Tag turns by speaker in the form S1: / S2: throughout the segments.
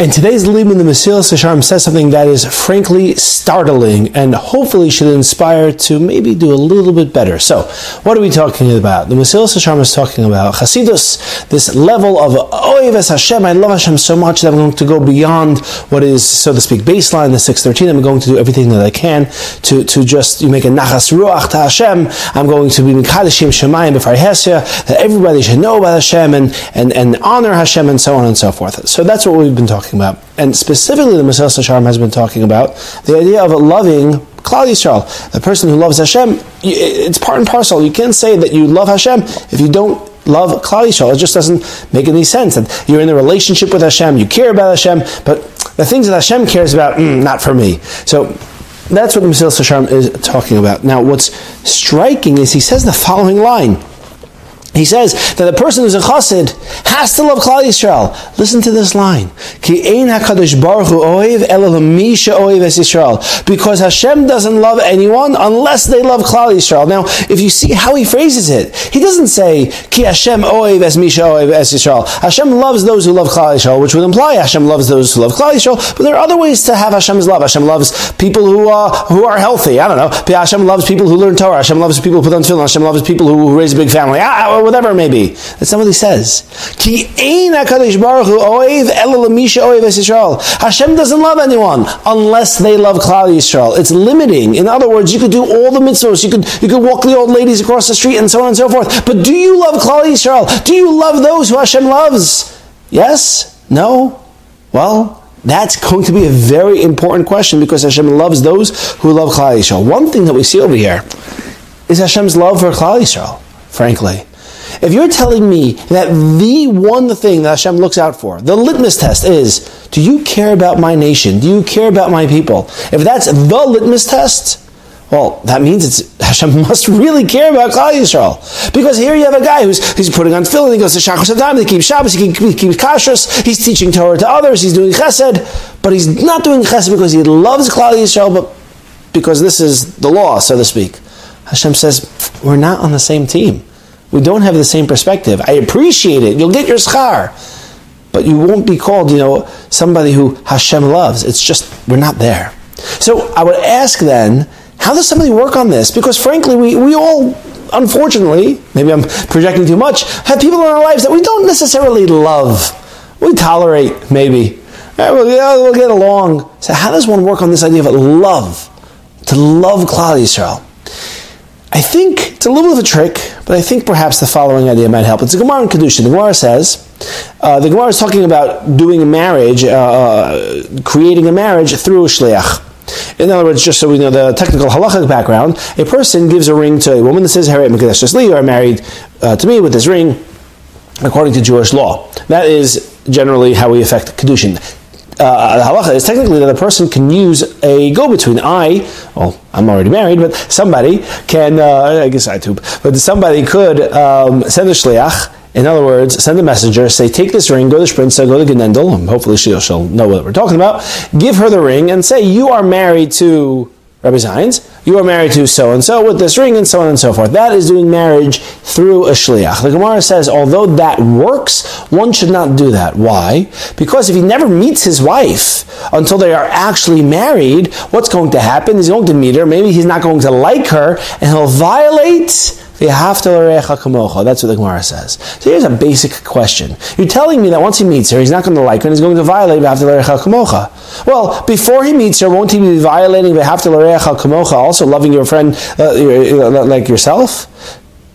S1: And today's Lim the Mesilas Yesharim says something that is frankly startling and hopefully should inspire to maybe do a little bit better. So, what are we talking about? The Mesilas Yesharim is talking about Chasidus, this level of oh, Oives Hashem, I love Hashem so much that I'm going to go beyond what is, so to speak, baseline, the 613. I'm going to do everything that I can to, to just you make a Nachas Ruach to Hashem. I'm going to be Mikadashim Shemayim before that everybody should know about Hashem and, and, and honor Hashem and so on and so forth. So, that's what we've been talking talking about. And specifically, the Mesilas Yesharim has been talking about the idea of loving Klal Yisrael. The person who loves Hashem, it's part and parcel. You can't say that you love Hashem if you don't love Klal Yisrael. It just doesn't make any sense. That you're in a relationship with Hashem, you care about Hashem, but the things that Hashem cares about, mm, not for me. So that's what the Mesilas Yesharim is talking about. Now, what's striking is he says the following line. He says that the person who's a chassid has to love Klal Yisrael. Listen to this line: Ki ein Hakadosh Baruch Hu oiv oiv es Yisrael. Because Hashem doesn't love anyone unless they love Klal Yisrael. Now, if you see how he phrases it, he doesn't say Ki Hashem oiv es misha oiv es Yisrael. Hashem loves those who love Klal Yisrael, which would imply Hashem loves those who love Klal Yisrael. But there are other ways to have Hashem's love. Hashem loves people who are who are healthy. I don't know. Hashem loves people who learn Torah. Hashem loves people who put on tefillin. Hashem loves people who raise a big family. Ah, or whatever it may be. What he says. Ki Baruch Hashem doesn't love anyone unless they love Klal Yisrael. It's limiting. In other words, you could do all the mitzvahs. You could you could walk the old ladies across the street and so on and so forth. But do you love Klal Yisrael? Do you love those who Hashem loves? Yes? No? Well, that's going to be a very important question because Hashem loves those who love Klal Yisrael. One thing that we see over here is Hashem's love for Klal Yisrael frankly. If you're telling me that the one thing that Hashem looks out for, the litmus test is, do you care about my nation? Do you care about my people? If that's the litmus test, well, that means it's Hashem must really care about Klal Yisrael. Because here you have a guy who's he's putting on tefillin, he goes to Shachar Sadam, he keeps Shabbos, he keeps kashrus, he's teaching Torah to others, he's doing chesed, but he's not doing chesed because he loves Klal Yisrael, but because this is the law, so to speak. Hashem says, we're not on the same team. We don't have the same perspective. I appreciate it. You'll get your schar. But you won't be called, you know, somebody who Hashem loves. It's just, we're not there. So I would ask then, how does somebody work on this? Because frankly, we, we all, unfortunately, maybe I'm projecting too much, have people in our lives that we don't necessarily love. We tolerate, maybe. We'll, yeah, we'll get along. So how does one work on this idea of love? To love Klal Yisrael. I think it's a little bit of a trick, but I think perhaps the following idea might help. It's a Gemara in Kedushin. The Gemara says, uh, the Gemara is talking about doing a marriage, uh, uh, creating a marriage through a shliach. In other words, just so we know the technical halachic background, a person gives a ring to a woman that says, "Harei Mekadesh you are married uh, to me with this ring," according to Jewish law. That is generally how we affect kedushin uh, the halacha is technically that a person can use a go-between. I, well, I'm already married, but somebody can, uh, I guess I too, but somebody could um, send a shliach. In other words, send a messenger, say, take this ring, go to Sprinza, go to Genendel, hopefully she'll, she'll know what we're talking about. Give her the ring and say, you are married to Rabbi Zions, you are married to so and so with this ring and so on and so forth. That is doing marriage through a shliach. The Gemara says, although that works, one should not do that. Why? Because if he never meets his wife until they are actually married, what's going to happen? He's going to meet her, maybe he's not going to like her, and he'll violate that's what the Gemara says. So here's a basic question. You're telling me that once he meets her, he's not going to like her and he's going to violate Well, before he meets her, won't he be violating also loving your friend uh like yourself?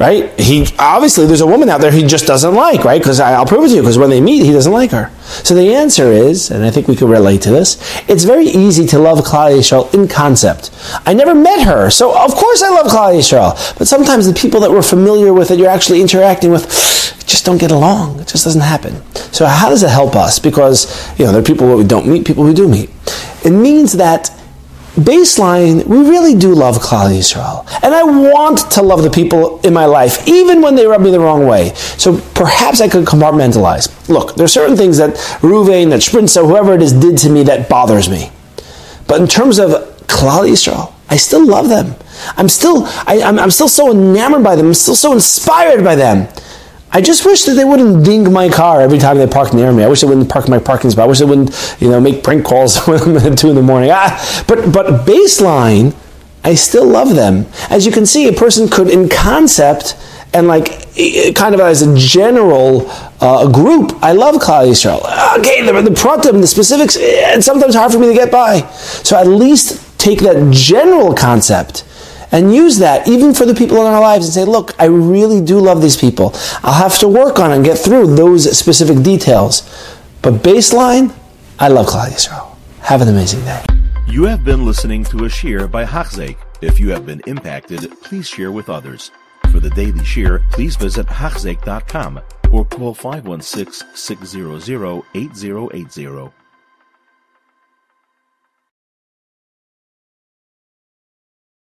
S1: Right? He obviously there's a woman out there he just doesn't like, right? Because I'll prove it to you. Because when they meet, he doesn't like her. So the answer is, and I think we can relate to this. It's very easy to love Klal Yisrael in concept. I never met her, so of course I love Klal Yisrael. But sometimes the people that we're familiar with, that you're actually interacting with, just don't get along. It just doesn't happen. So how does it help us? Because you know there are people who we don't meet, people who do meet. It means that baseline, we really do love Klal Yisrael. And I want to love the people in my life, even when they rub me the wrong way. So perhaps I could compartmentalize. Look, there are certain things that Ruvain, that Sprinza, whoever it is, did to me that bothers me. But in terms of Klal Yisrael, I still love them. I'm still, I, am I'm still so enamored by them. I'm still so inspired by them. I just wish that they wouldn't ding my car every time they park near me. I wish they wouldn't park my parking spot. I wish they wouldn't, you know, make prank calls at two in the morning. Ah, but but baseline, I still love them. As you can see, a person could, in concept and like kind of as a general uh, group, I love Klal Yisrael. Okay, the, the pratim, the specifics, it's sometimes hard for me to get by. So at least take that general concept and use that even for the people in our lives and say, look, I really do love these people. I'll have to work on and get through those specific details. But baseline, I love Klal Yisrael. Have an amazing day.
S2: You have been listening to a shiur by Hachzeik. If you have been impacted, please share with others. For the daily shiur, please visit Hachzeik.com or call 516 600 8080.